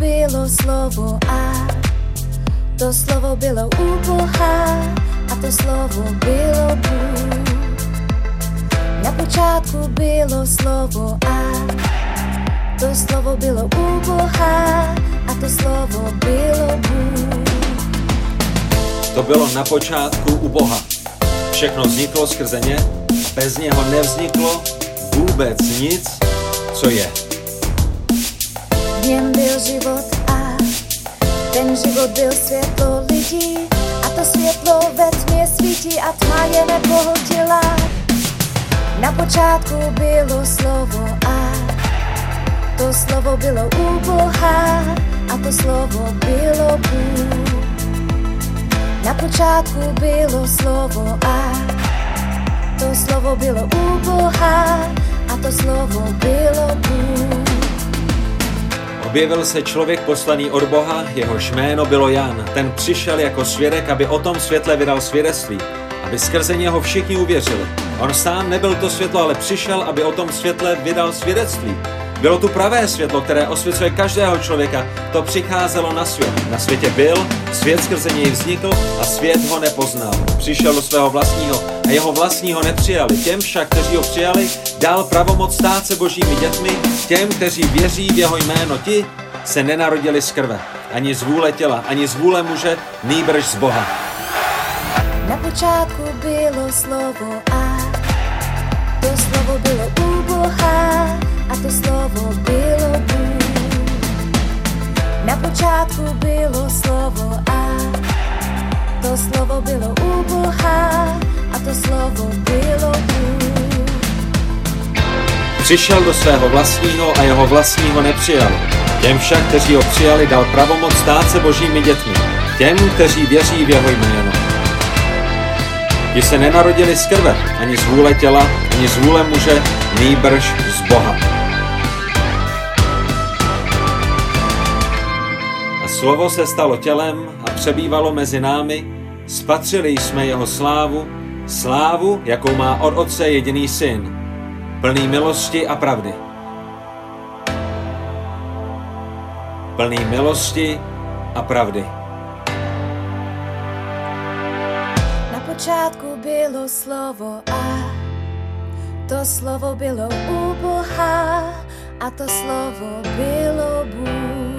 bylo slovo a to slovo bylo u Boha a to slovo bylo Bůh. Na počátku bylo slovo a to slovo bylo u Boha a to slovo bylo Bůh. To bylo na počátku u Boha. Všechno vzniklo skrze ně, bez něho nevzniklo vůbec nic, co je. Něm byl život a ten život byl světlo lidí a to světlo ve tmě svítí a tma je nepohltila. Na počátku bylo slovo a to slovo bylo u Boha a to slovo bylo Bůh. Na počátku bylo slovo a to slovo bylo u Boha a to slovo bylo Bůh. Objevil se člověk poslaný od Boha, jehož jméno bylo Jan. Ten přišel jako svědek, aby o tom světle vydal svědectví, aby skrze něho všichni uvěřili. On sám nebyl to světlo, ale přišel, aby o tom světle vydal svědectví. Bylo tu pravé světlo, které osvěcuje každého člověka. To přicházelo na svět. Na světě byl, svět skrze něj vznikl a svět ho nepoznal. Přišel do svého vlastního a jeho vlastního nepřijali. Těm však, kteří ho přijali, dal pravomoc stát se božími dětmi, těm, kteří věří v jeho jméno. Ti se nenarodili z krve, ani z vůle těla, ani z vůle muže, nýbrž z Boha. Na počátku bylo slovo a to slovo bylo u Boha a to slovo bylo Bůh. Na počátku bylo slovo a to slovo bylo u Boha a to slovo bylo Bůh. Přišel do svého vlastního a jeho vlastního nepřijal. Těm však, kteří ho přijali, dal pravomoc stát se božími dětmi. Těm, kteří věří v jeho jméno. Ti se nenarodili z krve, ani z vůle těla, ani z vůle muže, nýbrž z Boha. Slovo se stalo tělem a přebývalo mezi námi, spatřili jsme jeho slávu, slávu, jakou má od Otce jediný syn, plný milosti a pravdy. Plný milosti a pravdy. Na počátku bylo slovo a to slovo bylo u Boha a to slovo bylo Bůh.